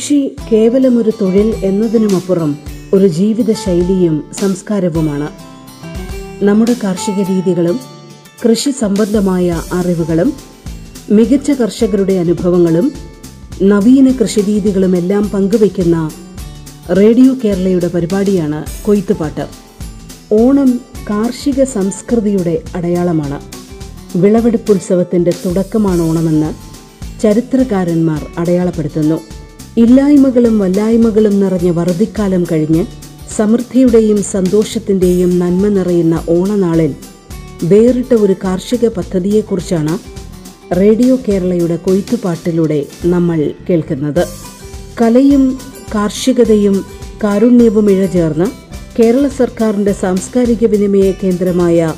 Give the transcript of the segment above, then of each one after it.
കൃഷി കേവലം ഒരു തൊഴിൽ എന്നതിനുമപ്പുറം ഒരു ജീവിത ശൈലിയും സംസ്കാരവുമാണ്. നമ്മുടെ കാർഷിക രീതികളും കൃഷി സംബന്ധമായ അറിവുകളും മികച്ച കർഷകരുടെ അനുഭവങ്ങളും നവീന കൃഷിരീതികളും എല്ലാം പങ്കുവയ്ക്കുന്ന റേഡിയോ കേരളയുടെ പരിപാടിയാണ് കൊയ്ത്തുപാട്ട്. ഓണം കാർഷിക സംസ്കൃതിയുടെ അടയാളമാണ്. വിളവെടുപ്പുത്സവത്തിന്റെ തുടക്കമാണ് ഓണമെന്ന് ചരിത്രകാരന്മാർ അടയാളപ്പെടുത്തുന്നു. ഇല്ലായ്മകളും വല്ലായ്മകളും നിറഞ്ഞ വറുതിക്കാലം കഴിഞ്ഞ് സമൃദ്ധിയുടെയും സന്തോഷത്തിന്റെയും നന്മ നിറയുന്ന ഓണനാളിൽ വേറിട്ട ഒരു കാർഷിക പദ്ധതിയെക്കുറിച്ചാണ് റേഡിയോ കേരളയുടെ കൊയ്ത്തുപാട്ടിലൂടെ നമ്മൾ കേൾക്കുന്നത്. കലയും കാർഷികതയും കാരുണ്യവും ഇഴചേർന്ന് കേരള സർക്കാരിന്റെ സാംസ്കാരിക വിനിമയ കേന്ദ്രമായ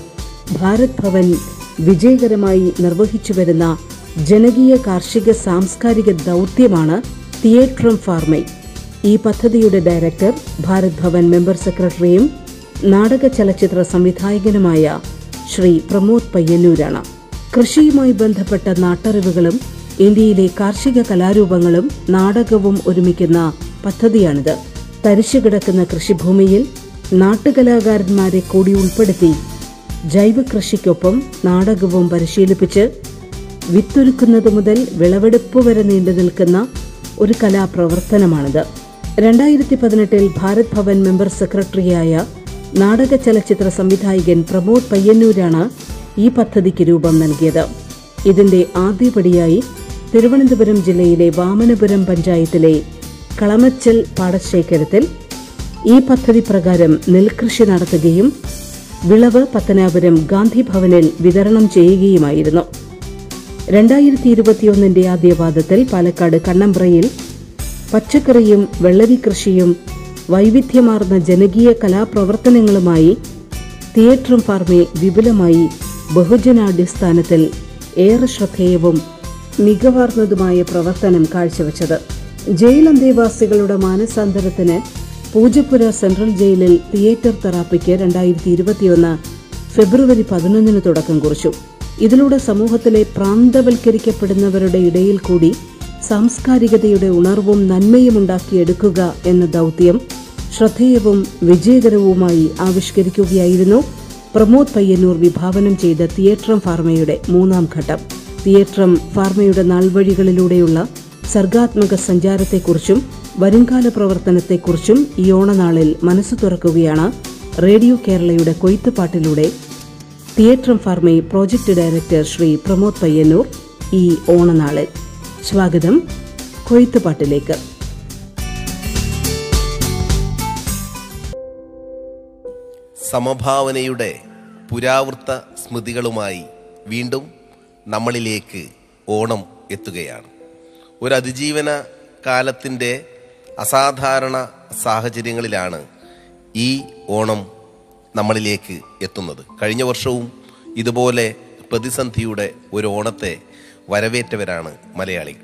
ഭാരത് ഭവൻ വിജയകരമായി നിർവഹിച്ചു വരുന്ന ജനകീയ കാർഷിക സാംസ്കാരിക ദൗത്യമാണ് തിയേറ്ററും ഫാർമൈ ഈ പദ്ധതിയുടെ ഡയറക്ടർ ഭാരത് ഭവൻ മെമ്പർ സെക്രട്ടറിയും നാടക ചലച്ചിത്ര സംവിധായകനുമായ ശ്രീ പ്രമോദ് പയ്യന്നൂരാണ്. കൃഷിയുമായി ബന്ധപ്പെട്ട നാട്ടറിവുകളും ഇന്ത്യയിലെ കാർഷിക കലാരൂപങ്ങളും നാടകവും ഒരുമിക്കുന്ന പദ്ധതിയാണിത്. തരിച്ചു കിടക്കുന്ന കൃഷിഭൂമിയിൽ നാട്ടുകലാകാരന്മാരെ കൂടി ഉൾപ്പെടുത്തി ജൈവ കൃഷിക്കൊപ്പം നാടകവും പരിശീലിപ്പിച്ച് വിത്തൊരുക്കുന്നത് മുതൽ വിളവെടുപ്പ് വരെ നീണ്ടു നിൽക്കുന്ന ഒരു കലാപ്രവർത്തനമാണിത്. രണ്ടായിരത്തി പതിനെട്ടിൽ ഭാരത് ഭവൻ മെമ്പർ സെക്രട്ടറിയായ നാടക ചലച്ചിത്ര സംവിധായകൻ പ്രമോദ് പയ്യന്നൂരാണ് ഈ പദ്ധതിക്ക് രൂപം നൽകിയത്. ഇതിന്റെ ആദ്യപടിയായി തിരുവനന്തപുരം ജില്ലയിലെ വാമനപുരം പഞ്ചായത്തിലെ കളമച്ചൽ പാടശേഖരത്തിൽ ഈ പദ്ധതി പ്രകാരം നെൽകൃഷി നടത്തുകയും വിളവ് പത്തനാപുരം ഗാന്ധി ഭവനിൽ വിതരണം ചെയ്യുകയുമായിരുന്നു. രണ്ടായിരത്തി ഇരുപത്തിയൊന്നിന്റെ ആദ്യപാദത്തിൽ പാലക്കാട് കണ്ണമ്പ്രയിൽ പച്ചക്കറിയും വെള്ളരി കൃഷിയും വൈവിധ്യമാർന്ന ജനകീയ കലാപ്രവർത്തനങ്ങളുമായി തിയേറ്ററും ഫാർമെ വിപുലമായി ബഹുജനാടിസ്ഥാനത്തിൽ ഏറെ ശ്രദ്ധേയവും മികവാർന്നതുമായ പ്രവർത്തനം കാഴ്ചവെച്ചത്. ജയിൽ അന്തേവാസികളുടെ മാനസാന്തരത്തിന് പൂജപ്പുര സെൻട്രൽ ജയിലിൽ തിയേറ്റർ തെറാപ്പിക്ക് രണ്ടായിരത്തി ഇരുപത്തിയൊന്ന് ഫെബ്രുവരി പതിനൊന്നിന് തുടക്കം കുറിച്ചു. ഇതിലൂടെ സമൂഹത്തിലെ പ്രാന്തവൽക്കരിക്കപ്പെടുന്നവരുടെ ഇടയിൽ കൂടി സാംസ്കാരികതയുടെ ഉണർവും നന്മയും ഉണ്ടാക്കിയെടുക്കുക എന്ന ദൗത്യം ശ്രദ്ധേയവും വിജയകരവുമായി ആവിഷ്കരിക്കുകയായിരുന്നു പ്രമോദ് പയ്യന്നൂർ വിഭാവനം ചെയ്ത തിയേറ്ററും ഫാർമയുടെ മൂന്നാം ഘട്ടം. തിയേറ്ററും ഫാർമയുടെ നാൾവഴികളിലൂടെയുള്ള സർഗാത്മക സഞ്ചാരത്തെക്കുറിച്ചും വരുംകാല പ്രവർത്തനത്തെക്കുറിച്ചും ഈ ഓണനാളിൽ മനസ്സു തുറക്കുകയാണ് റേഡിയോ കേരളയുടെ കൊയ്ത്തുപാട്ടിലൂടെ തിയേറ്റർ ഫാർമി പ്രോജക്ട് ഡയറക്ടർ ശ്രീ പ്രമോദ് പയ്യന്നൂർ ഈ ഓണനാളിൽ. സ്വാഗതം കൊയ്ത്തുപാട്ടിലേക്ക്. സമഭാവനയുടെ പുരാവൃത്ത സ്മൃതികളുമായി വീണ്ടും നമ്മളിലേക്ക് ഓണം എത്തുകയാണ്. ഒരു അതിജീവന കാലത്തിന്റെ അസാധാരണ സാഹചര്യങ്ങളിലാണ് ഈ ഓണം നമ്മളിലേക്ക് എത്തുന്നത്. കഴിഞ്ഞ വർഷവും ഇതുപോലെ പ്രതിസന്ധിയുടെ ഒരു ഓണത്തെ വരവേറ്റവരാണ് മലയാളികൾ.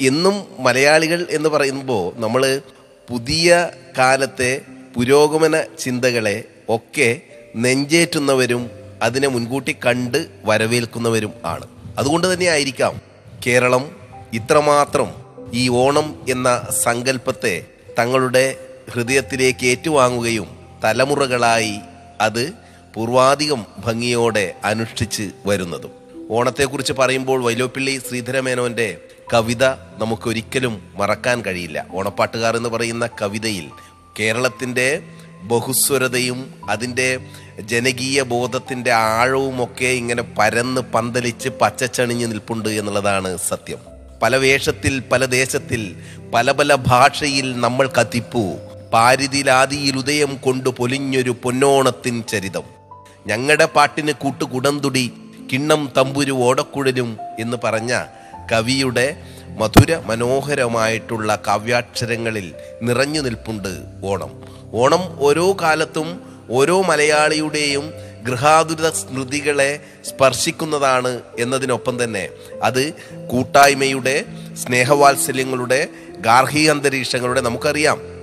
എന്നും മലയാളികൾ എന്ന് പറയുമ്പോൾ നമ്മൾ പുതിയ കാലത്തെ പുരോഗമന ചിന്തകളെ ഒക്കെ നെഞ്ചേറ്റുന്നവരും അതിനെ മുൻകൂട്ടി കണ്ട് വരവേൽക്കുന്നവരും ആണ്. അതുകൊണ്ട് തന്നെ ആയിരിക്കാം കേരളം ഇത്രമാത്രം ഈ ഓണം എന്ന സങ്കല്പത്തെ തങ്ങളുടെ ഹൃദയത്തിലേക്ക് ഏറ്റുവാങ്ങുകയും തലമുറകളായി അത് പൂർവാധികം ഭംഗിയോടെ അനുഷ്ഠിച്ച് വരുന്നതും. ഓണത്തെക്കുറിച്ച് പറയുമ്പോൾ വൈലോപ്പിള്ളി ശ്രീധരമേനോന്റെ കവിത നമുക്കൊരിക്കലും മറക്കാൻ കഴിയില്ല. ഓണപ്പാട്ടുകാർ എന്ന് പറയുന്ന കവിതയിൽ കേരളത്തിന്റെ ബഹുസ്വരതയും അതിന്റെ ജനകീയ ബോധത്തിന്റെ ആഴവുമൊക്കെ ഇങ്ങനെ പരന്ന് പന്തലിച്ച് പച്ചച്ചണിഞ്ഞ് നിൽപ്പുണ്ട് എന്നുള്ളതാണ് സത്യം. പല വേഷത്തിൽ പല ദേശത്തിൽ പല പല ഭാഷയിൽ നമ്മൾ കത്തിപ്പൂ. പാരിതിലാദിയിൽ ഉദയം കൊണ്ടു പൊലിഞ്ഞൊരു പൊന്നോണത്തിൻ ചരിതം. ഞങ്ങളുടെ പാട്ടിന് കൂട്ടുകുടന്തുടി കിണ്ണം തമ്പുരു ഓടക്കുഴലും എന്ന് പറഞ്ഞ കവിയുടെ മധുര മനോഹരമായിട്ടുള്ള കാവ്യാക്ഷരങ്ങളിൽ നിറഞ്ഞു നിൽപ്പുണ്ട് ഓണം. ഓണം ഓരോ കാലത്തും ഓരോ മലയാളിയുടെയും ഗൃഹാതുര സ്മൃതികളെ സ്പർശിക്കുന്നതാണ് എന്നതിനൊപ്പം തന്നെ അത് കൂട്ടായ്മയുടെ സ്നേഹവാത്സല്യങ്ങളുടെ ഗാർഹിക അന്തരീക്ഷങ്ങളുടെ നമുക്കറിയാം.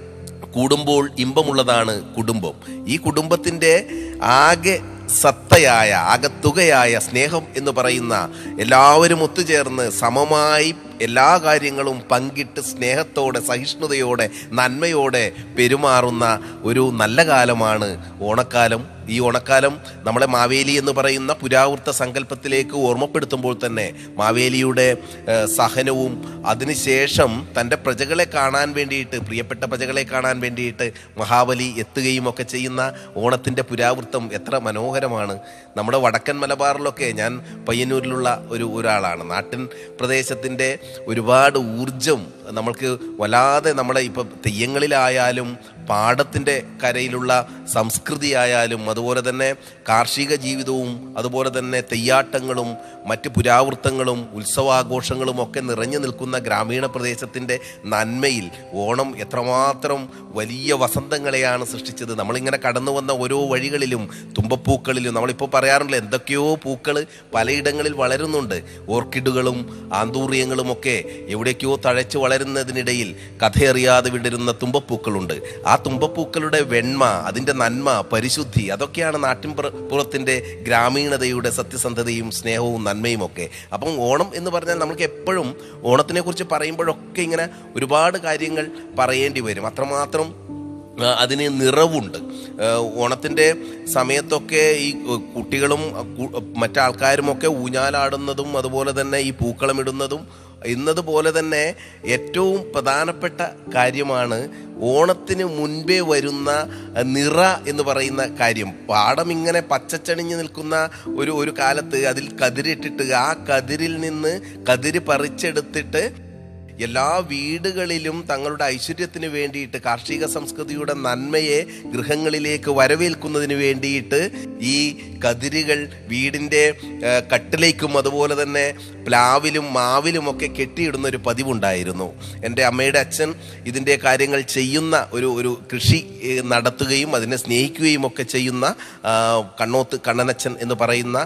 കൂടുമ്പോൾ ഇമ്പമുള്ളതാണ് കുടുംബം. ഈ കുടുംബത്തിന്റെ ആകെ സത്തയായ ആകത്തുകയായ സ്നേഹം എന്ന് പറയുന്ന എല്ലാവരും ഒത്തുചേർന്ന് സമമായി എല്ലാ കാര്യങ്ങളും പങ്കിട്ട് സ്നേഹത്തോടെ സഹിഷ്ണുതയോടെ നന്മയോടെ പെരുമാറുന്ന ഒരു നല്ല കാലമാണ് ഓണക്കാലം. ഈ ഓണക്കാലം നമ്മളെ മാവേലി എന്ന് പറയുന്ന പുരാവൃത്ത സങ്കല്പത്തിലേക്ക് ഓർമ്മപ്പെടുത്തുമ്പോൾ തന്നെ മാവേലിയുടെ സഹനവും അതിനുശേഷം തന്റെ പ്രജകളെ കാണാൻ വേണ്ടിയിട്ട് പ്രിയപ്പെട്ട പ്രജകളെ കാണാൻ വേണ്ടിയിട്ട് മഹാബലി എത്തുകയും ഒക്കെ ചെയ്യുന്ന ഓണത്തിന്റെ പുരാവൃത്തം എത്ര മനോഹരമാണ്. നമ്മുടെ വടക്കൻ മലബാറിലൊക്കെ ഞാൻ പയ്യന്നൂരിലുള്ള ഒരു ഒരാളാണ്. നാട്ടിൻ പ്രദേശത്തിന്റെ ഒരുപാട് ഊർജം നമ്മൾക്ക് വല്ലാതെ നമ്മളെ ഇപ്പം തെയ്യങ്ങളിലായാലും പാടത്തിന്റെ കരയിലുള്ള സംസ്കൃതിയായാലും അതുപോലെ തന്നെ കാർഷിക ജീവിതവും അതുപോലെ തന്നെ തെയ്യാട്ടങ്ങളും മറ്റ് പുരാവൃത്തങ്ങളും ഉത്സവാഘോഷങ്ങളും ഒക്കെ നിറഞ്ഞു നിൽക്കുന്ന ഗ്രാമീണ പ്രദേശത്തിന്റെ നന്മയിൽ ഓണം എത്രമാത്രം വലിയ വസന്തങ്ങളെയാണ് സൃഷ്ടിച്ചത്. നമ്മളിങ്ങനെ കടന്നു വന്ന ഓരോ വഴികളിലും തുമ്പപ്പൂക്കളിലും നമ്മളിപ്പോൾ പറയാറുണ്ടല്ലോ എന്തൊക്കെയോ പൂക്കൾ പലയിടങ്ങളിൽ വളരുന്നുണ്ട്. ഓർക്കിഡുകളും ആന്തൂറിയങ്ങളും ഒക്കെ എവിടേക്കോ തഴച്ചു വളരുന്നതിനിടയിൽ കഥയറിയാതെ വിടരുന്ന തുമ്പപ്പൂക്കളുണ്ട്. ആ തുമ്പപ്പൂക്കളുടെ വെണ്മ അതിന്റെ നന്മ പരിശുദ്ധി അതൊക്കെയാണ് നാട്ടിൻപുറത്തിന്റെ ഗ്രാമീണതയുടെ സത്യസന്ധതയും സ്നേഹവും നന്മയും ഒക്കെ. അപ്പം ഓണം എന്ന് പറഞ്ഞാൽ നമുക്ക് എപ്പോഴും ഓണത്തിനെക്കുറിച്ച് പറയുമ്പോഴൊക്കെ ഇങ്ങനെ ഒരുപാട് കാര്യങ്ങൾ പറയേണ്ടി വരും. അത്രമാത്രം അതിന് നിറവുണ്ട്. ഓണത്തിന്റെ സമയത്തൊക്കെ ഈ കുട്ടികളും മറ്റാൾക്കാരുമൊക്കെ ഊഞ്ഞാലാടുന്നതും അതുപോലെ തന്നെ ഈ പൂക്കളമിടുന്നതും ഇന്നതുപോലെ തന്നെ ഏറ്റവും പ്രധാനപ്പെട്ട കാര്യമാണ് ഓണത്തിന് മുൻപേ വരുന്ന നിറ എന്ന് പറയുന്ന കാര്യം. പാടം ഇങ്ങനെ പച്ചച്ചണിഞ്ഞ് നിൽക്കുന്ന ഒരു ഒരു കാലത്ത് അതിൽ കതിരിട്ടിട്ട് ആ കതിരിൽ നിന്ന് കതിര് പറിച്ചെടുത്തിട്ട് എല്ലാ വീടുകളിലും തങ്ങളുടെ ഐശ്വര്യത്തിന് വേണ്ടിയിട്ട് കാർഷിക സംസ്കൃതിയുടെ നന്മയെ ഗൃഹങ്ങളിലേക്ക് വരവേൽക്കുന്നതിന് വേണ്ടിയിട്ട് ഈ കതിരുകൾ വീടിന്റെ കട്ടിലേക്കും അതുപോലെ തന്നെ പ്ലാവിലും മാവിലും ഒക്കെ കെട്ടിയിടുന്ന ഒരു പതിവുണ്ടായിരുന്നു. എന്റെ അമ്മയുടെ അച്ഛൻ ഇതിന്റെ കാര്യങ്ങൾ ചെയ്യുന്ന ഒരു ഒരു കൃഷി നടത്തുകയും അതിനെ സ്നേഹിക്കുകയും ഒക്കെ ചെയ്യുന്ന കണ്ണോത്ത് കണ്ണനച്ചൻ എന്ന് പറയുന്ന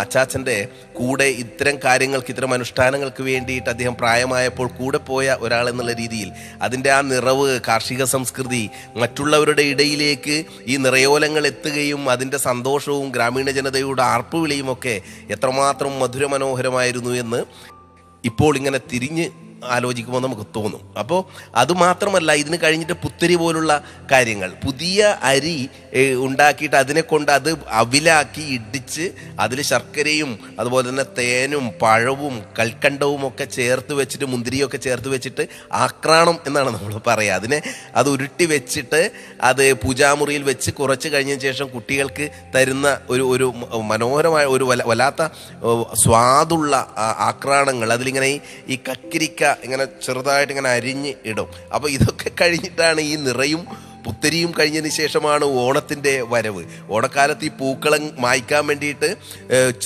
അച്ചാച്ചന്റെ കൂടെ ഇത്തരം കാര്യങ്ങൾക്ക് ഇത്തരം അനുഷ്ഠാനങ്ങൾക്ക് വേണ്ടിയിട്ട് അദ്ദേഹം പ്രായമായപ്പോൾ കൂടെ പോയ ഒരാൾ എന്നുള്ള രീതിയിൽ അതിന്റെ ആ നിറവ് കാർഷിക സംസ്കൃതി മറ്റുള്ളവരുടെ ഇടയിലേക്ക് ഈ നിറയോലങ്ങൾ എത്തുകയും അതിന്റെ സന്തോഷവും ഗ്രാമീണ ജനതയുടെ ആർപ്പുവിളിയുമൊക്കെ എത്രമാത്രം മധുരമനോഹരമായിരുന്നു എന്ന് ഇപ്പോൾ ഇങ്ങനെ തിരിഞ്ഞ് ആലോചിക്കുമ്പോൾ നമുക്ക് തോന്നും. അപ്പോൾ അതുമാത്രമല്ല ഇതിന് കഴിഞ്ഞിട്ട് പുത്തരി പോലുള്ള കാര്യങ്ങൾ. പുതിയ അരി ഉണ്ടാക്കിയിട്ട് അതിനെ കൊണ്ട് അത് അവിലാക്കി ഇടിച്ച് അതിൽ ശർക്കരയും അതുപോലെ തന്നെ തേനും പഴവും കൽക്കണ്ടവും ഒക്കെ ചേർത്ത് വെച്ചിട്ട് മുന്തിരിയൊക്കെ ചേർത്ത് വെച്ചിട്ട് ആക്രാണം എന്നാണ് നമ്മൾ പറയുക അതിനെ അത് ഉരുട്ടി വെച്ചിട്ട് അത് പൂജാമുറിയിൽ വെച്ച് കുറച്ച് കഴിഞ്ഞതിന് ശേഷം കുട്ടികൾക്ക് തരുന്ന ഒരു ഒരു മനോഹരമായ ഒരു വല- വല്ലാത്ത സ്വാദുള്ള ആക്രാണങ്ങൾ. അതിലിങ്ങനെ ഈ ഈ ഇങ്ങനെ ചെറുതായിട്ട് ഇങ്ങനെ അരിഞ്ഞ് ഇടും. അപ്പോൾ ഇതൊക്കെ കഴിഞ്ഞിട്ടാണ് ഈ നിറയും പുത്തരിയും കഴിഞ്ഞതിന് ശേഷമാണ് ഓണത്തിന്റെ വരവ്. ഓണക്കാലത്ത് ഈ പൂക്കളം മായ്ക്കാൻ വേണ്ടിയിട്ട്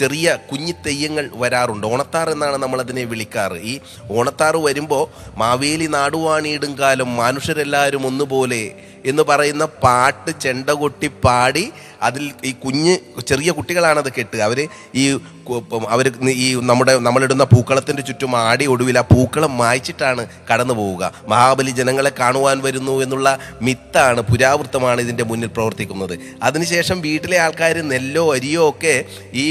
ചെറിയ കുഞ്ഞി തെയ്യങ്ങൾ വരാറുണ്ട്. ഓണത്താർ എന്നാണ് നമ്മളതിനെ വിളിക്കാറ്. ഈ ഓണത്താർ വരുമ്പോൾ മാവേലി നാടുവാണിയിടും കാലം മനുഷ്യരെല്ലാവരും ഒന്നുപോലെ എന്ന് പറയുന്ന പാട്ട് ചെണ്ട കൊട്ടി പാടി അതിൽ ഈ കുഞ്ഞ് ചെറിയ കുട്ടികളാണത് കെട്ടുക. അവർ ഈ അവർ ഈ നമ്മുടെ നമ്മളിടുന്ന പൂക്കളത്തിന്റെ ചുറ്റും ആടി ഒടുവിൽ ആ പൂക്കളം മായ്ച്ചിട്ടാണ് കടന്നു പോവുക. മഹാബലി ജനങ്ങളെ കാണുവാൻ വരുന്നു എന്നുള്ള മിത്താണ് പുരാവൃത്തമാണ് ഇതിന്റെ മുന്നിൽ പ്രവർത്തിക്കുന്നത്. അതിനുശേഷം വീട്ടിലെ ആൾക്കാർ നെല്ലോ അരിയോ ഒക്കെ ഈ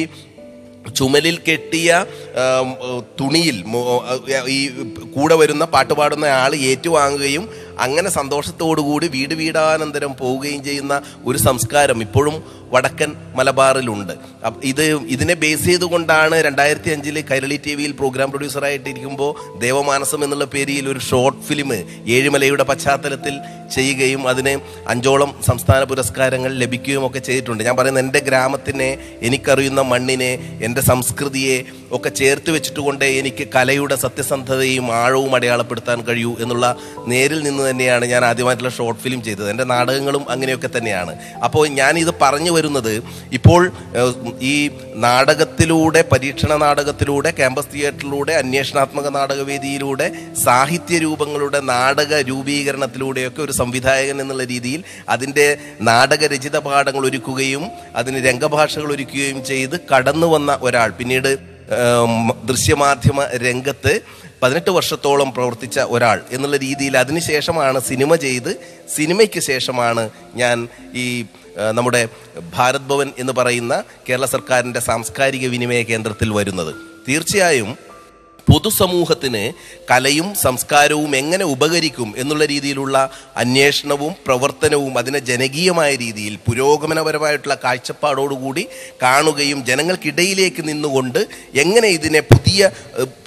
ചുമലിൽ കെട്ടിയ തുണിയിൽ ഈ കൂടെ വരുന്ന പാട്ടുപാടുന്ന ആൾ ഏറ്റുവാങ്ങുകയും അങ്ങനെ സന്തോഷത്തോടുകൂടി വീട് വീടാനന്തരം പോവുകയും ചെയ്യുന്ന ഒരു സംസ്കാരം ഇപ്പോഴും വടക്കൻ മലബാറിലുണ്ട്. ഇത് ഇതിനെ ബേസ് ചെയ്തുകൊണ്ടാണ് രണ്ടായിരത്തി അഞ്ചിൽ കൈരളി ടി വിയിൽ പ്രോഗ്രാം പ്രൊഡ്യൂസറായിട്ടിരിക്കുമ്പോൾ ദേവമാനസം എന്നുള്ള പേരിൽ ഒരു ഷോർട്ട് ഫിലിം ഏഴുമലയുടെ പശ്ചാത്തലത്തിൽ ചെയ്യുകയും അതിന് അഞ്ചോളം സംസ്ഥാന പുരസ്കാരങ്ങൾ ലഭിക്കുകയും ഒക്കെ ചെയ്തിട്ടുണ്ട്. ഞാൻ പറയുന്നത് എന്റെ ഗ്രാമത്തിനെ എനിക്കറിയുന്ന മണ്ണിനെ എന്റെ സംസ്കൃതിയെ ഒക്കെ ചേർത്ത് വെച്ചിട്ടുകൊണ്ട് എനിക്ക് കലയുടെ സത്യസന്ധതയും ആഴവും അടയാളപ്പെടുത്താൻ കഴിയൂ എന്നുള്ള നേരിൽ നിന്ന് തന്നെയാണ് ഞാൻ ആദ്യമായിട്ടുള്ള ഷോർട്ട് ഫിലിം ചെയ്തത്. എന്റെ നാടകങ്ങളും അങ്ങനെയൊക്കെ തന്നെയാണ്. അപ്പോൾ ഞാൻ ഇത് പറഞ്ഞു വരുന്നത്. ഇപ്പോൾ ഈ നാടകത്തിലൂടെ പരീക്ഷണ നാടകത്തിലൂടെ ക്യാമ്പസ് തിയേറ്ററിലൂടെ അന്വേഷണാത്മക നാടകവേദിയിലൂടെ സാഹിത്യ രൂപങ്ങളുടെ നാടക രൂപീകരണത്തിലൂടെയൊക്കെ ഒരു സംവിധായകൻ എന്നുള്ള രീതിയിൽ അതിന്റെ നാടകരചിത പാഠങ്ങൾ ഒരുക്കുകയും അതിന് രംഗഭാഷകൾ ഒരുക്കുകയും ചെയ്ത് കടന്നു വന്ന ഒരാൾ. പിന്നീട് ദൃശ്യമാധ്യമ രംഗത്ത് പതിനെട്ട് വർഷത്തോളം പ്രവർത്തിച്ച ഒരാൾ എന്നുള്ള രീതിയിൽ അതിനുശേഷമാണ് സിനിമ ചെയ്ത് സിനിമയ്ക്ക് ശേഷമാണ് ഞാൻ ഈ നമ്മുടെ ഭാരത് ഭവൻ എന്ന് പറയുന്ന കേരള സർക്കാരിന്റെ സാംസ്കാരിക വിനിമയ കേന്ദ്രത്തിൽ വരുന്നത്. തീർച്ചയായും പൊതുസമൂഹത്തിന് കലയും സംസ്കാരവും എങ്ങനെ ഉപകരിക്കും എന്നുള്ള രീതിയിലുള്ള അന്വേഷണവും പ്രവർത്തനവും അതിനെ ജനകീയമായ രീതിയിൽ പുരോഗമനപരമായിട്ടുള്ള കാഴ്ചപ്പാടോടുകൂടി കാണുകയും ജനങ്ങൾക്കിടയിലേക്ക് നിന്നുകൊണ്ട് എങ്ങനെ ഇതിനെ പുതിയ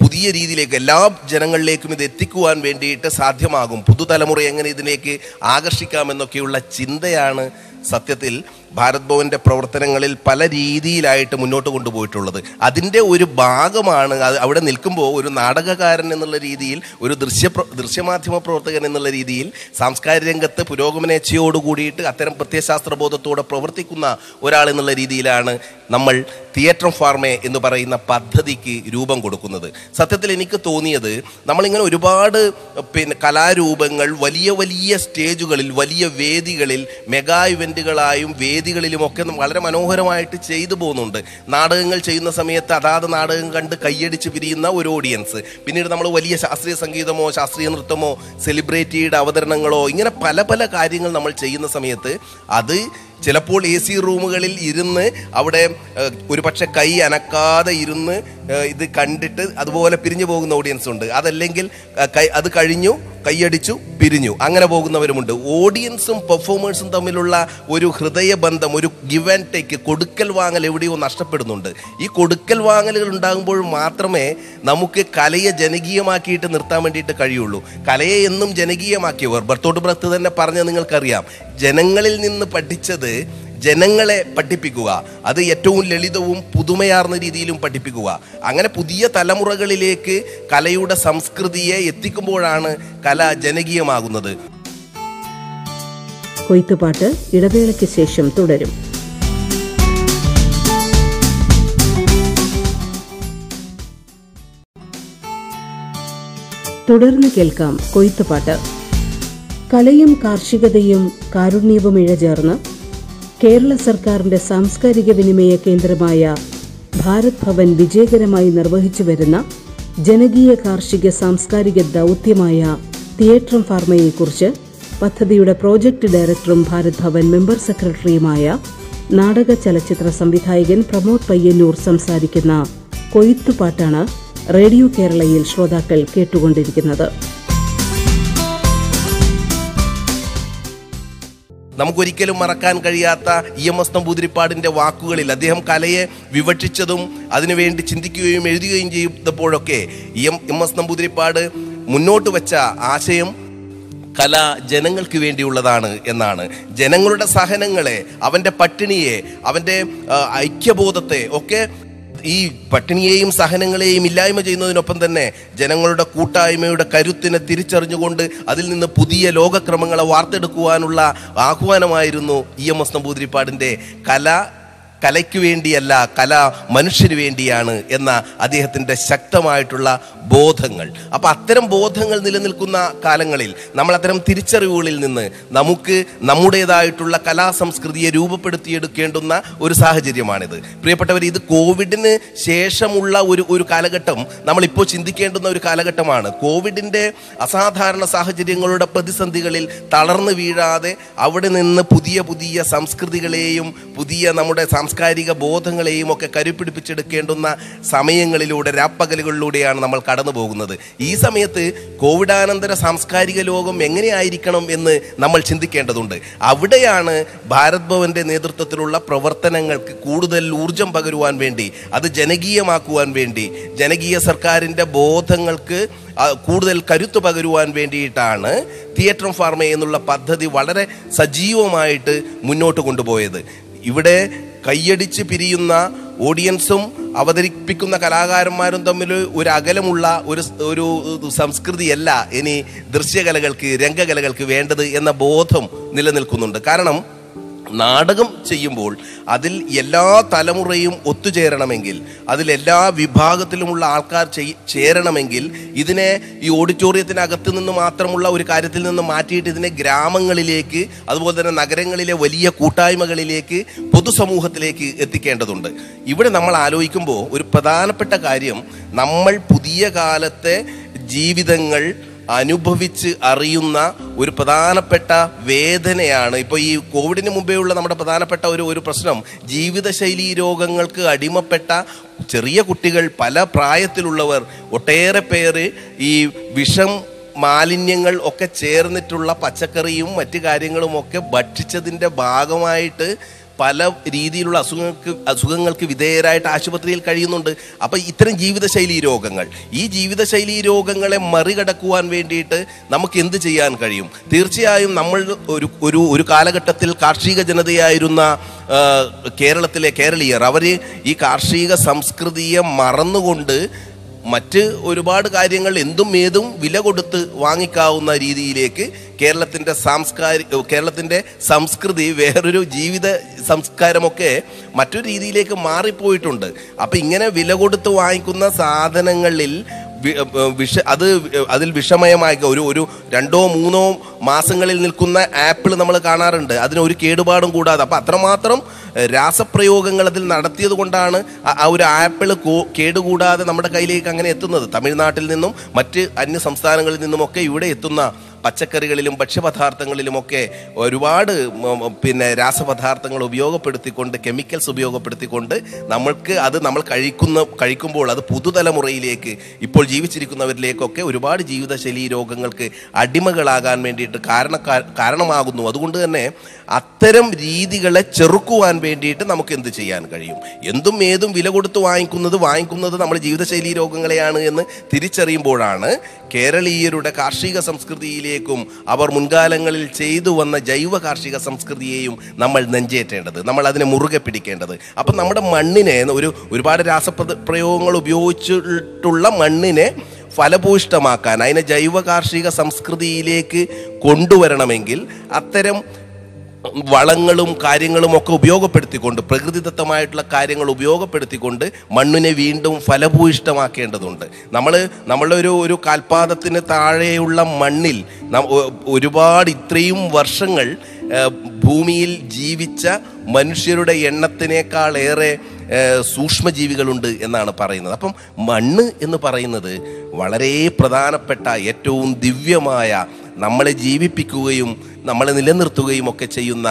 പുതിയ രീതിയിലേക്ക് എല്ലാ ജനങ്ങളിലേക്കും ഇത് എത്തിക്കുവാൻ വേണ്ടിയിട്ട് സാധ്യമാകും. പുതുതലമുറ എങ്ങനെ ഇതിലേക്ക് ആകർഷിക്കാമെന്നൊക്കെയുള്ള ചിന്തയാണ് സത്യത്തിൽ ഭാരത് ഭവന്റെ പ്രവർത്തനങ്ങളിൽ പല രീതിയിലായിട്ട് മുന്നോട്ട് കൊണ്ടുപോയിട്ടുള്ളത്. അതിന്റെ ഒരു ഭാഗമാണ് അത് അവിടെ നിൽക്കുമ്പോൾ ഒരു നാടകകാരൻ എന്നുള്ള രീതിയിൽ ഒരു ദൃശ്യ ദൃശ്യമാധ്യമ പ്രവർത്തകൻ എന്നുള്ള രീതിയിൽ സാംസ്കാരിക രംഗത്ത് പുരോഗമനേച്ഛയോട് കൂടിയിട്ട് അത്തരം പ്രത്യയശാസ്ത്രബോധത്തോടെ പ്രവർത്തിക്കുന്ന ഒരാൾ എന്നുള്ള രീതിയിലാണ് നമ്മൾ തിയേറ്റർ ഫാർമേ എന്ന് പറയുന്ന പദ്ധതിക്ക് രൂപം കൊടുക്കുന്നത്. സത്യത്തിൽ എനിക്ക് തോന്നിയത് നമ്മളിങ്ങനെ ഒരുപാട് പിന്നെ കലാരൂപങ്ങൾ വലിയ വലിയ സ്റ്റേജുകളിൽ വലിയ വേദികളിൽ മെഗാ ഇവന്റുകളായും വേദികളിലുമൊക്കെ വളരെ മനോഹരമായിട്ട് ചെയ്തു പോകുന്നുണ്ട്. നാടകങ്ങൾ ചെയ്യുന്ന സമയത്ത് അതാത് നാടകം കണ്ട് കൈയടിച്ച് പിരിയുന്ന ഒരു ഓഡിയൻസ് പിന്നീട് നമ്മൾ വലിയ ശാസ്ത്രീയ സംഗീതമോ ശാസ്ത്രീയ നൃത്തമോ സെലിബ്രിറ്റിയുടെ അവതരണങ്ങളോ ഇങ്ങനെ പല പല കാര്യങ്ങൾ നമ്മൾ ചെയ്യുന്ന സമയത്ത് അത് ചിലപ്പോൾ എ സി റൂമുകളിൽ ഇരുന്ന് അവിടെ ഒരു പക്ഷെ കൈ അനക്കാതെ ഇരുന്ന് ഇത് കണ്ടിട്ട് അതുപോലെ പിരിഞ്ഞു പോകുന്ന ഓഡിയൻസ് ഉണ്ട്. അതല്ലെങ്കിൽ അത് കഴിഞ്ഞു കൈയടിച്ചു പിരിഞ്ഞു. അങ്ങനെ പോകുന്നവരുമുണ്ട്. ഓഡിയൻസും പെർഫോമേഴ്സും തമ്മിലുള്ള ഒരു ഹൃദയബന്ധം ഒരു ഗിവ് ആൻഡ് ടേക്ക് കൊടുക്കൽ വാങ്ങൽ എവിടെയോ നഷ്ടപ്പെടുന്നുണ്ട്. ഈ കൊടുക്കൽ വാങ്ങലുകൾ ഉണ്ടാകുമ്പോൾ മാത്രമേ നമുക്ക് കലയെ ജനകീയമാക്കിയിട്ട് നിർത്താൻ വേണ്ടിയിട്ട് കഴിയുള്ളൂ. കലയെ എന്നും ജനകീയമാക്കിയവർ. ബർത്തോട്ട് ബ്രത്ത് തന്നെ പറഞ്ഞ നിങ്ങൾക്കറിയാം. ജനങ്ങളിൽ നിന്ന് പഠിച്ചത് ജനങ്ങളെ പഠിപ്പിക്കുക. അത് ഏറ്റവും ലളിതവും പുതുമയാർന്ന രീതിയിലും പഠിപ്പിക്കുക. അങ്ങനെ പുതിയ തലമുറകളിലേക്ക് കലയുടെ സംസ്കൃതിയെ എത്തിക്കുമ്പോഴാണ് കല ജനകീയമാകുന്നത്. കൊയ്ത്തുപാട്ട് ഇടവേളയ്ക്ക് ശേഷം തുടരും. തുടർന്ന് കേൾക്കാം കൊയ്ത്തുപാട്ട്. കലയും കാർഷികതയും കാരുണ്യവും ഇഴചേർന്ന് കേരള സർക്കാരിന്റെ സാംസ്കാരിക വിനിമയ കേന്ദ്രമായ ഭാരത് ഭവൻ വിജയകരമായി നിർവഹിച്ചു വരുന്ന ജനകീയ കാർഷിക സാംസ്കാരിക ദൗത്യമായ തിയേറ്ററും ഫാർമയെക്കുറിച്ച് പദ്ധതിയുടെ പ്രോജക്ട് ഡയറക്ടറും ഭാരത് ഭവൻ മെമ്പർ സെക്രട്ടറിയുമായ നാടക ചലച്ചിത്ര സംവിധായകൻ പ്രമോദ് പയ്യന്നൂർ സംസാരിക്കുന്ന കൊയ്ത്തുപാട്ടാണ് റേഡിയോ കേരളയിൽ ശ്രോതാക്കൾ കേട്ടുകൊണ്ടിരിക്കുന്നത്. നമുക്കൊരിക്കലും മറക്കാൻ കഴിയാത്ത ഇ എം എസ് നമ്പൂതിരിപ്പാടിന്റെ വാക്കുകളിൽ അദ്ദേഹം കലയെ വിവക്ഷിച്ചതും അതിനുവേണ്ടി ചിന്തിക്കുകയും എഴുതുകയും ചെയ്തപ്പോഴൊക്കെ E M M S Namboodiripad മുന്നോട്ട് വെച്ച ആശയം കല ജനങ്ങൾക്ക് വേണ്ടിയുള്ളതാണ് എന്നാണ്. ജനങ്ങളുടെ സഹനങ്ങളെ അവന്റെ പട്ടിണിയെ അവന്റെ ഐക്യബോധത്തെ ഒക്കെ ഈ പട്ടിണിയെയും സഹനങ്ങളെയും ഇല്ലായ്മ ചെയ്യുന്നതിനൊപ്പം തന്നെ ജനങ്ങളുടെ കൂട്ടായ്മയുടെ കരുത്തിനെ തിരിച്ചറിഞ്ഞുകൊണ്ട് അതിൽ നിന്ന് പുതിയ ലോകക്രമങ്ങളെ വാർത്തെടുക്കുവാനുള്ള ആഹ്വാനമായിരുന്നു ഇ എം എസ് നമ്പൂതിരിപ്പാടിന്റെ കല കലയ്ക്ക് വേണ്ടിയല്ല കല മനുഷ്യന് വേണ്ടിയാണ് എന്ന അദ്ദേഹത്തിന്റെ ശക്തമായിട്ടുള്ള ബോധങ്ങൾ. അപ്പം അത്തരം ബോധങ്ങൾ നിലനിൽക്കുന്ന കാലങ്ങളിൽ നമ്മൾ അത്തരം തിരിച്ചറിവുകളിൽ നിന്ന് നമുക്ക് നമ്മുടേതായിട്ടുള്ള കലാ സംസ്കൃതിയെ രൂപപ്പെടുത്തിയെടുക്കേണ്ടുന്ന ഒരു സാഹചര്യമാണിത്. പ്രിയപ്പെട്ടവർ ഇത് കോവിഡിന് ശേഷമുള്ള ഒരു ഒരു കാലഘട്ടം നമ്മളിപ്പോൾ ചിന്തിക്കേണ്ടുന്ന ഒരു കാലഘട്ടമാണ്. കോവിഡിന്റെ അസാധാരണ സാഹചര്യങ്ങളുടെ പ്രതിസന്ധികളിൽ തളർന്നു വീഴാതെ അവിടെ നിന്ന് പുതിയ പുതിയ സംസ്കൃതികളെയും പുതിയ നമ്മുടെ സാംസ്കാരിക ബോധങ്ങളെയും ഒക്കെ കരുപ്പിടിപ്പിച്ചെടുക്കേണ്ടുന്ന സമയങ്ങളിലൂടെ രാപ്പകലുകളിലൂടെയാണ് നമ്മൾ കടന്നു പോകുന്നത്. ഈ സമയത്ത് കോവിഡാനന്തര സാംസ്കാരിക ലോകം എങ്ങനെയായിരിക്കണം എന്ന് നമ്മൾ ചിന്തിക്കേണ്ടതുണ്ട്. അവിടെയാണ് ഭാരത് ഭവന്റെ നേതൃത്വത്തിലുള്ള പ്രവർത്തനങ്ങൾക്ക് കൂടുതൽ ഊർജം പകരുവാൻ വേണ്ടി അത് ജനകീയമാക്കുവാൻ വേണ്ടി ജനകീയ സർക്കാരിന്റെ ബോധങ്ങൾക്ക് കൂടുതൽ കരുത്തു പകരുവാൻ വേണ്ടിയിട്ടാണ് തിയേറ്റർ ഫാർമ എന്നുള്ള പദ്ധതി വളരെ സജീവമായിട്ട് മുന്നോട്ട് കൊണ്ടുപോയത്. ഇവിടെ കൈയടിച്ച് പിരിയുന്ന ഓഡിയൻസും അവതരിപ്പിക്കുന്ന കലാകാരന്മാരും തമ്മിൽ ഒരു അകലമുള്ള ഒരു ഒരു സംസ്കൃതിയല്ല ഇനി ദൃശ്യകലകൾക്ക് രംഗകലകൾക്ക് വേണ്ടത് എന്ന ബോധം നിലനിൽക്കുന്നുണ്ട്. കാരണം നാടകം ചെയ്യുമ്പോൾ അതിൽ എല്ലാ തലമുറയും ഒത്തുചേരണമെങ്കിൽ അതിൽ എല്ലാ വിഭാഗത്തിലുമുള്ള ആൾക്കാർ ചേരണമെങ്കിൽ ഇതിനെ ഈ ഓഡിറ്റോറിയത്തിനകത്ത് നിന്ന് മാത്രമുള്ള ഒരു കാര്യത്തിൽ നിന്ന് മാറ്റിയിട്ട് ഇതിനെ ഗ്രാമങ്ങളിലേക്ക് അതുപോലെ തന്നെ നഗരങ്ങളിലെ വലിയ കൂട്ടായ്മകളിലേക്ക് പൊതുസമൂഹത്തിലേക്ക് എത്തിക്കേണ്ടതുണ്ട്. ഇവിടെ നമ്മൾ ആലോചിക്കുമ്പോൾ ഒരു പ്രധാനപ്പെട്ട കാര്യം നമ്മൾ പുതിയ കാലത്തെ ജീവിതങ്ങൾ അനുഭവിച്ച് അറിയുന്ന ഒരു പ്രധാനപ്പെട്ട വേദനയാണ്. ഇപ്പോൾ ഈ കോവിഡിന് മുമ്പേ ഉള്ള നമ്മുടെ പ്രധാനപ്പെട്ട ഒരു ഒരു പ്രശ്നം ജീവിതശൈലി രോഗങ്ങൾക്ക് അടിമപ്പെട്ട ചെറിയ കുട്ടികൾ പല പ്രായത്തിലുള്ളവർ ഒട്ടേറെ പേര് ഈ വിഷം മാലിന്യങ്ങൾ ഒക്കെ ചേർന്നിട്ടുള്ള പച്ചക്കറിയും മറ്റു കാര്യങ്ങളും ഒക്കെ ഭക്ഷിച്ചതിന്റെ ഭാഗമായിട്ട് പല രീതിയിലുള്ള അസുഖങ്ങൾക്ക് അസുഖങ്ങൾക്ക് വിധേയരായിട്ട് ആശുപത്രിയിൽ കഴിയുന്നുണ്ട്. അപ്പം ഇത്തരം ജീവിതശൈലി രോഗങ്ങൾ ഈ ജീവിതശൈലി രോഗങ്ങളെ മറികടക്കുവാൻ വേണ്ടിയിട്ട് നമുക്ക് എന്ത് ചെയ്യാൻ കഴിയും? തീർച്ചയായും നമ്മൾ ഒരു ഒരു ഒരു കാലഘട്ടത്തിൽ കാർഷിക ജനതയായിരുന്ന കേരളത്തിലെ കേരളീയർ അവർ ഈ കാർഷിക സംസ്കൃതിയെ മറന്നുകൊണ്ട് മറ്റ് ഒരുപാട് കാര്യങ്ങൾ എന്തും ഏതും വില കൊടുത്ത് വാങ്ങിക്കാവുന്ന രീതിയിലേക്ക് കേരളത്തിന്റെ സാംസ്കാരി കേരളത്തിന്റെ സംസ്കൃതി വേറൊരു ജീവിത സംസ്കാരമൊക്കെ മറ്റൊരു രീതിയിലേക്ക് മാറിപ്പോയിട്ടുണ്ട്. അപ്പം ഇങ്ങനെ വില കൊടുത്ത് വാങ്ങിക്കുന്ന സാധനങ്ങളിൽ വിഷ അത് അതിൽ വിഷമയമായ ഒരു ഒരു രണ്ടോ മൂന്നോ മാസങ്ങളിൽ നിൽക്കുന്ന ആപ്പിൾ നമ്മൾ കാണാറുണ്ട്. അതിന് ഒരു കേടുപാടും കൂടാതെ. അപ്പം അത്രമാത്രം രാസപ്രയോഗങ്ങൾ അതിൽ നടത്തിയത് കൊണ്ടാണ് ആ- ഒരു ആപ്പിൾ കേടുകൂടാതെ നമ്മുടെ കയ്യിലേക്ക് അങ്ങനെ എത്തുന്നത്. തമിഴ്നാട്ടിൽ നിന്നും മറ്റ് അന്യ സംസ്ഥാനങ്ങളിൽ നിന്നുമൊക്കെ ഇവിടെ എത്തുന്ന പച്ചക്കറികളിലും ഭക്ഷ്യപദാർത്ഥങ്ങളിലുമൊക്കെ ഒരുപാട് പിന്നെ രാസപദാർത്ഥങ്ങൾ ഉപയോഗപ്പെടുത്തിക്കൊണ്ട് കെമിക്കൽസ് ഉപയോഗപ്പെടുത്തിക്കൊണ്ട് നമ്മൾക്ക് അത് നമ്മൾ കഴിക്കുന്ന കഴിക്കുമ്പോൾ അത് പുതുതലമുറയിലേക്ക് ഇപ്പോൾ ജീവിച്ചിരിക്കുന്നവരിലേക്കൊക്കെ ഒരുപാട് ജീവിതശൈലി രോഗങ്ങൾക്ക് അടിമകളാകാൻ വേണ്ടിയിട്ട് കാരണ കാരണമാകുന്നു. അതുകൊണ്ട് തന്നെ അത്തരം രീതികളെ ചെറുക്കുവാൻ വേണ്ടിയിട്ട് നമുക്ക് എന്ത് ചെയ്യാൻ കഴിയും? എന്തും ഏതും വില കൊടുത്ത് വാങ്ങിക്കുന്നത് വാങ്ങിക്കുന്നത് നമ്മൾ ജീവിതശൈലി രോഗങ്ങളെയാണ് എന്ന് തിരിച്ചറിയുമ്പോഴാണ് കേരളീയരുടെ കാർഷിക സംസ്കൃതിയിലേക്കും അവർ മുൻകാലങ്ങളിൽ ചെയ്തു വന്ന ജൈവ കാർഷിക സംസ്കൃതിയെയും നമ്മൾ നെഞ്ചേറ്റേണ്ടത്. നമ്മൾ അതിനെ മുറുകെ പിടിക്കേണ്ടത്. അപ്പം നമ്മുടെ മണ്ണിനെ ഒരു ഒരുപാട് രാസപ്രദ പ്രയോഗങ്ങൾ ഉപയോഗിച്ചിട്ടുള്ള മണ്ണിനെ ഫലഭൂഷ്ടമാക്കാൻ അതിനെ ജൈവ കാർഷിക സംസ്കൃതിയിലേക്ക് കൊണ്ടുവരണമെങ്കിൽ അത്തരം വളങ്ങളും കാര്യങ്ങളും ഒക്കെ ഉപയോഗപ്പെടുത്തിക്കൊണ്ട് പ്രകൃതിദത്തമായിട്ടുള്ള കാര്യങ്ങൾ ഉപയോഗപ്പെടുത്തിക്കൊണ്ട് മണ്ണിനെ വീണ്ടും ഫലഭൂയിഷ്ടമാക്കേണ്ടതുണ്ട് നമ്മൾ നമ്മളുടെ ഒരു ഒരു കാൽപാദത്തിന് താഴെയുള്ള മണ്ണിൽ ഒരുപാട് ഇത്രയും വർഷങ്ങൾ ഭൂമിയിൽ ജീവിച്ച മനുഷ്യരുടെ എണ്ണത്തിനേക്കാളേറെ ഏറെ സൂക്ഷ്മജീവികളുണ്ട് എന്നാണ് പറയുന്നത്. അപ്പം മണ്ണ് എന്ന് പറയുന്നത് വളരെ പ്രധാനപ്പെട്ട ഏറ്റവും ദിവ്യമായ നമ്മളെ ജീവിപ്പിക്കുകയും നമ്മളെ നിലനിർത്തുകയും ഒക്കെ ചെയ്യുന്ന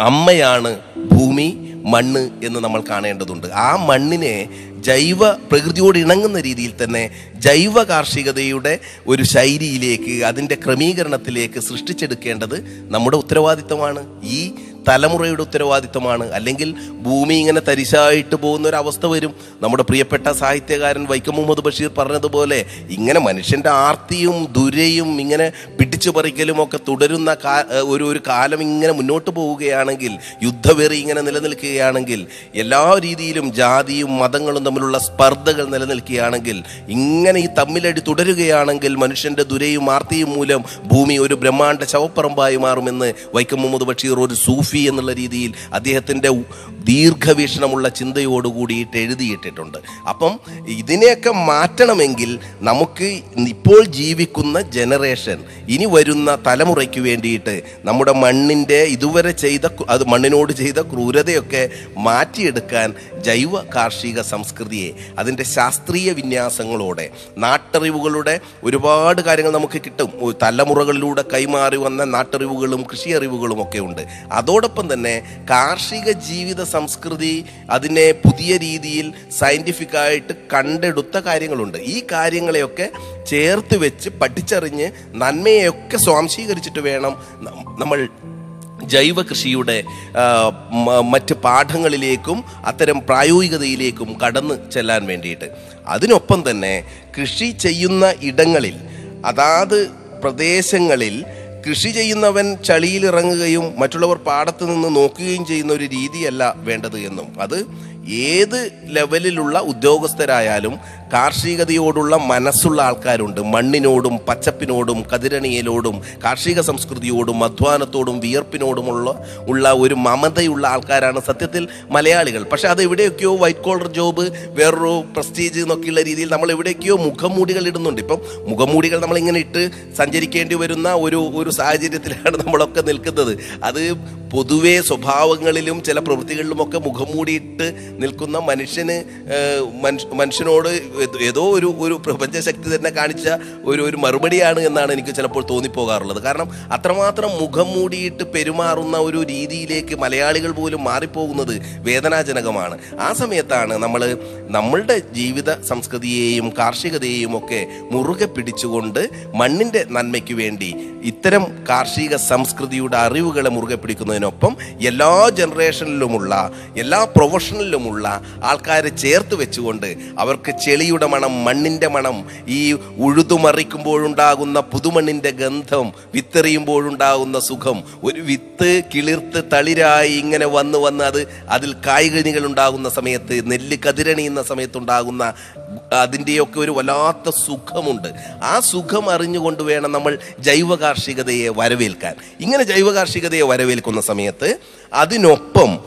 അമ്മയാണ് ഭൂമി മണ്ണ് എന്ന് നമ്മൾ കാണേണ്ടതുണ്ട്. ആ മണ്ണിനെ ജൈവ പ്രകൃതിയോട് ഇണങ്ങുന്ന രീതിയിൽ തന്നെ ജൈവ കാർഷികതയുടെ ഒരു ശൈലിയിലേക്ക് അതിന്റെ ക്രമീകരണത്തിലേക്ക് സൃഷ്ടിച്ചെടുക്കേണ്ടത് നമ്മുടെ ഉത്തരവാദിത്തമാണ് ഈ തലമുറയുടെ ഉത്തരവാദിത്തമാണ് അല്ലെങ്കിൽ ഭൂമി ഇങ്ങനെ തരിശായിട്ട് പോകുന്ന ഒരു അവസ്ഥ വരും. നമ്മുടെ പ്രിയപ്പെട്ട സാഹിത്യകാരൻ വൈക്കം മുഹമ്മദ് ബഷീർ പറഞ്ഞതുപോലെ ഇങ്ങനെ മനുഷ്യന്റെ ആർത്തിയും ദുരയും ഇങ്ങനെ പിടിച്ചു പറിക്കലും ഒക്കെ തുടരുന്ന ഒരു ഒരു കാലം ഇങ്ങനെ മുന്നോട്ട് പോവുകയാണെങ്കിൽ യുദ്ധവെറി ഇങ്ങനെ നിലനിൽക്കുകയാണെങ്കിൽ എല്ലാ രീതിയിലും ജാതിയും മതങ്ങളും തമ്മിലുള്ള സ്പർദ്ധകൾ നിലനിൽക്കുകയാണെങ്കിൽ ഇങ്ങനെ ഈ തമ്മിലടി തുടരുകയാണെങ്കിൽ മനുഷ്യന്റെ ദുരയും ആർത്തിയും മൂലം ഭൂമി ഒരു ബ്രഹ്മാണ്ട ശവപ്പറമ്പായി മാറുമെന്ന് വൈക്കം മുഹമ്മദ് ബഷീർ ഒരു സൂഫി എന്നുള്ള രീതിയിൽ അദ്ദേഹത്തിന്റെ ദീർഘവീക്ഷണമുള്ള ചിന്തയോടുകൂടിയിട്ട് എഴുതിയിട്ടിട്ടുണ്ട്. അപ്പം ഇതിനെയൊക്കെ മാറ്റണമെങ്കിൽ നമുക്ക് ഇപ്പോൾ ജീവിക്കുന്ന ജനറേഷൻ ഇനി വരുന്ന തലമുറയ്ക്ക് വേണ്ടിയിട്ട് നമ്മുടെ മണ്ണിന്റെ ഇതുവരെ ചെയ്ത അത് മണ്ണിനോട് ചെയ്ത ക്രൂരതയൊക്കെ മാറ്റിയെടുക്കാൻ ജൈവ കാർഷിക സംസ്കൃതിയെ അതിന്റെ ശാസ്ത്രീയ വിന്യാസങ്ങളോടെ നാട്ടറിവുകളുടെ ഒരുപാട് കാര്യങ്ങൾ നമുക്ക് കിട്ടും. തലമുറകളിലൂടെ കൈമാറി വന്ന നാട്ടറിവുകളും കൃഷി അറിവുകളും ഒക്കെ ഉണ്ട്. അതോടൊപ്പം തന്നെ കാർഷിക ജീവിത സംസ്കൃതി അതിനെ പുതിയ രീതിയിൽ സയന്റിഫിക് ആയിട്ട് കണ്ടെടുത്ത കാര്യങ്ങളുണ്ട്. ഈ കാര്യങ്ങളെയൊക്കെ ചേർത്ത് വെച്ച് പഠിച്ചറിഞ്ഞ് നന്മയെയൊക്കെ സ്വാംശീകരിച്ചിട്ട് വേണം നമ്മൾ ജൈവ കൃഷിയുടെ മറ്റ് പാഠങ്ങളിലേക്കും അത്തരം പ്രായോഗികതയിലേക്കും കടന്നു ചെല്ലാൻ വേണ്ടിയിട്ട്. അതിനൊപ്പം തന്നെ കൃഷി ചെയ്യുന്ന ഇടങ്ങളിൽ അതാത് പ്രദേശങ്ങളിൽ കൃഷി ചെയ്യുന്നവൻ ചളിയിൽ ഇറങ്ങുകയും മറ്റുള്ളവർ പാടത്ത് നിന്ന് നോക്കുകയും ചെയ്യുന്ന ഒരു രീതിയല്ല വേണ്ടത് എന്നും. അത് ഏത് ലെവലിലുള്ള ഉദ്യോഗസ്ഥരായാലും കാർഷികതയോടുള്ള മനസ്സുള്ള ആൾക്കാരുണ്ട്. മണ്ണിനോടും പച്ചപ്പിനോടും കതിരണിയലോടും കാർഷിക സംസ്കൃതിയോടും അധ്വാനത്തോടും വിയർപ്പിനോടുമുള്ള ഉള്ള ഒരു മമതയുള്ള ആൾക്കാരാണ് സത്യത്തിൽ മലയാളികൾ. പക്ഷെ അത് എവിടെയൊക്കെയോ വൈറ്റ് കോളർ ജോബ് വേറൊരു പ്രസ്റ്റീജ് എന്നൊക്കെയുള്ള രീതിയിൽ നമ്മൾ എവിടെയൊക്കെയോ മുഖംമൂടികൾ ഇടുന്നുണ്ട്. ഇപ്പം മുഖംമൂടികൾ നമ്മൾ ഇങ്ങനെ ഇട്ട് സഞ്ചരിക്കേണ്ടി വരുന്ന ഒരു ഒരു സാഹചര്യത്തിലാണ് നമ്മളൊക്കെ നിൽക്കുന്നത്. അത് പൊതുവേ സ്വഭാവങ്ങളിലും ചില പ്രവൃത്തികളിലുമൊക്കെ മുഖംമൂടിയിട്ട് നിൽക്കുന്ന മനുഷ്യന് മനുഷ്യനോട് ഏത് ഒരു ഒരു പ്രപഞ്ചശക്തി തന്നെ കാണിച്ച ഒരു ഒരു മറുപടിയാണ് എന്നാണ് എനിക്ക് ചിലപ്പോൾ തോന്നിപ്പോകാറുള്ളത്. കാരണം അത്രമാത്രം മുഖം മൂടിയിട്ട് പെരുമാറുന്ന ഒരു രീതിയിലേക്ക് മലയാളികൾ പോലും മാറിപ്പോകുന്നത് വേദനാജനകമാണ്. ആ സമയത്താണ് നമ്മൾ നമ്മളുടെ ജീവിത സംസ്കൃതിയെയും കാർഷികതയെയും ഒക്കെ മുറുകെ പിടിച്ചുകൊണ്ട് മണ്ണിന്റെ നന്മയ്ക്ക് വേണ്ടി ഇത്തരം കാർഷിക സംസ്കൃതിയുടെ അറിവുകളെ മുറുകെ പിടിക്കുന്നതിനൊപ്പം എല്ലാ ജനറേഷനിലുമുള്ള എല്ലാ പ്രൊഫഷണലിലുമുള്ള ആൾക്കാരെ ചേർത്ത് വെച്ചുകൊണ്ട് അവർക്ക് ചെളിയുടെ മണം മണ്ണിന്റെ മണം ഈ ഉഴുതുമറിക്കുമ്പോഴുണ്ടാകുന്ന പുതുമണ്ണിന്റെ ഗന്ധം വിത്തെറിയുമ്പോഴുണ്ടാകുന്ന സുഖം. ഒരു വിത്ത് കിളിർത്ത് തളിരായി ഇങ്ങനെ വന്ന് വന്ന് അത് അതിൽ കായ്കനികൾ ഉണ്ടാകുന്ന സമയത്ത് നെല്ല് കതിരണിയുന്ന സമയത്തുണ്ടാകുന്ന അതിന്റെയൊക്കെ ഒരു വല്ലാത്ത സുഖമുണ്ട്. ആ സുഖം അറിഞ്ഞുകൊണ്ട് വേണം നമ്മൾ ജൈവ കാർഷികതയെ വരവേൽക്കാൻ. ഇങ്ങനെ ജൈവ കാർഷികതയെ വരവേൽക്കുന്ന സമയത്ത് അതിനൊപ്പം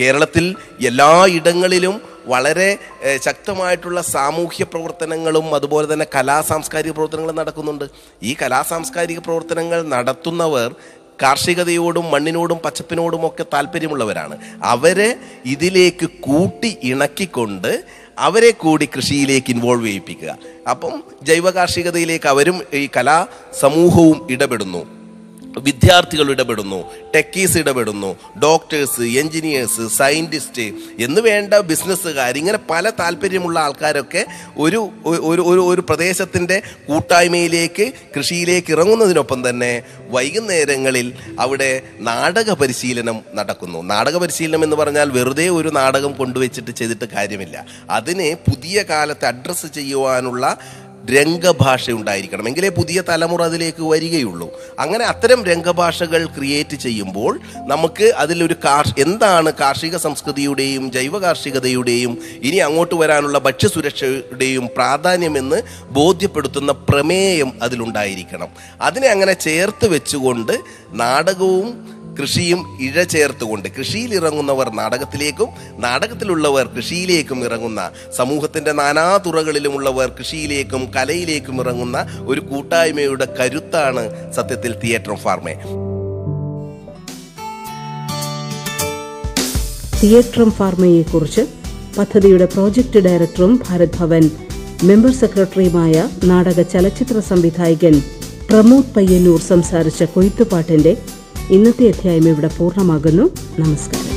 കേരളത്തിൽ എല്ലാ ഇടങ്ങളിലും വളരെ ശക്തമായിട്ടുള്ള സാമൂഹ്യ പ്രവർത്തനങ്ങളും അതുപോലെ തന്നെ കലാ സാംസ്കാരിക പ്രവർത്തനങ്ങളും നടക്കുന്നുണ്ട്. ഈ കലാ സാംസ്കാരിക പ്രവർത്തനങ്ങൾ നടത്തുന്നവർ കാർഷികതയോടും മണ്ണിനോടും പച്ചപ്പിനോടും ഒക്കെ താല്പര്യമുള്ളവരാണ്. അവരെ ഇതിലേക്ക് കൂട്ടി ഇണക്കിക്കൊണ്ട് അവരെ കൂടി കൃഷിയിലേക്ക് ഇൻവോൾവ് ചെയ്യിപ്പിക്കുക. അപ്പം ജൈവ കാർഷികതയിലേക്ക് അവരും ഈ കലാ സമൂഹവും ഇടപെടുന്നു. വിദ്യാർത്ഥികൾ ഇടപെടുന്നു ടെക്കീസ് ഇടപെടുന്നു ഡോക്ടേഴ്സ് എൻജിനീയേഴ്സ് സയന്റിസ്റ്റ് എന്ന് വേണ്ട ബിസിനസ്സുകാർ ഇങ്ങനെ പല താല്പര്യമുള്ള ആൾക്കാരൊക്കെ ഒരു ഒരു ഒരു ഒരു പ്രദേശത്തിന്റെ കൂട്ടായ്മയിലേക്ക് കൃഷിയിലേക്ക് ഇറങ്ങുന്നതിനൊപ്പം തന്നെ വൈകുന്നേരങ്ങളിൽ അവിടെ നാടക പരിശീലനം നടക്കുന്നു. നാടക പരിശീലനം എന്ന് പറഞ്ഞാൽ വെറുതെ ഒരു നാടകം കൊണ്ടുവച്ചിട്ട് ചെയ്തിട്ട് കാര്യമില്ല. അതിനെ പുതിയ കാലത്ത് അഡ്രസ്സ് ചെയ്യുവാനുള്ള രംഗഭാഷ ഉണ്ടായിരിക്കണം എങ്കിലേ പുതിയ തലമുറ അതിലേക്ക് വരികയുള്ളൂ. അങ്ങനെ അത്തരം രംഗഭാഷകൾ ക്രിയേറ്റ് ചെയ്യുമ്പോൾ നമുക്ക് അതിലൊരു കാർ എന്താണ് കാർഷിക സംസ്കൃതിയുടെയും ജൈവ കാർഷികതയുടെയും ഇനി അങ്ങോട്ട് വരാനുള്ള ഭക്ഷ്യസുരക്ഷയുടെയും പ്രാധാന്യമെന്ന് ബോധ്യപ്പെടുത്തുന്ന പ്രമേയം അതിലുണ്ടായിരിക്കണം. അതിനെ അങ്ങനെ ചേർത്ത് വെച്ചുകൊണ്ട് നാടകവും കൃഷിയും ഇഴ ചേർത്തുകൊണ്ട് കൃഷിയിൽ ഇറങ്ങുന്നവർ നാടകത്തിലേക്കും നാടകത്തിലുള്ളവർ കൃഷിയിലേക്കും ഇറങ്ങുന്ന സമൂഹത്തിന്റെ നാനാ തുറകളിലുമുള്ളവർ കൃഷിയിലേക്കും കലയിലേക്കും ഇറങ്ങുന്ന ഒരു കൂട്ടായ്മയുടെ കരുത്താണ് സത്യത്തിൽ തിയേറ്റർ ഓഫ് ഫാർമേ തിയേറ്ററും ഫാർമയെക്കുറിച്ച് പദ്ധതിയുടെ പ്രോജക്ട് ഡയറക്ടറും ഭാരത് ഭവൻ മെമ്പർ സെക്രട്ടറിയുമായ നാടക ചലച്ചിത്ര സംവിധായകൻ പ്രമോദ് പയ്യന്നൂർ സംസാരിച്ച കൊയ്ത്തുപാട്ടിന്റെ ഇന്നത്തെ അധ്യായം ഇവിടെ പൂർണമാകുന്നു. നമസ്കാരം.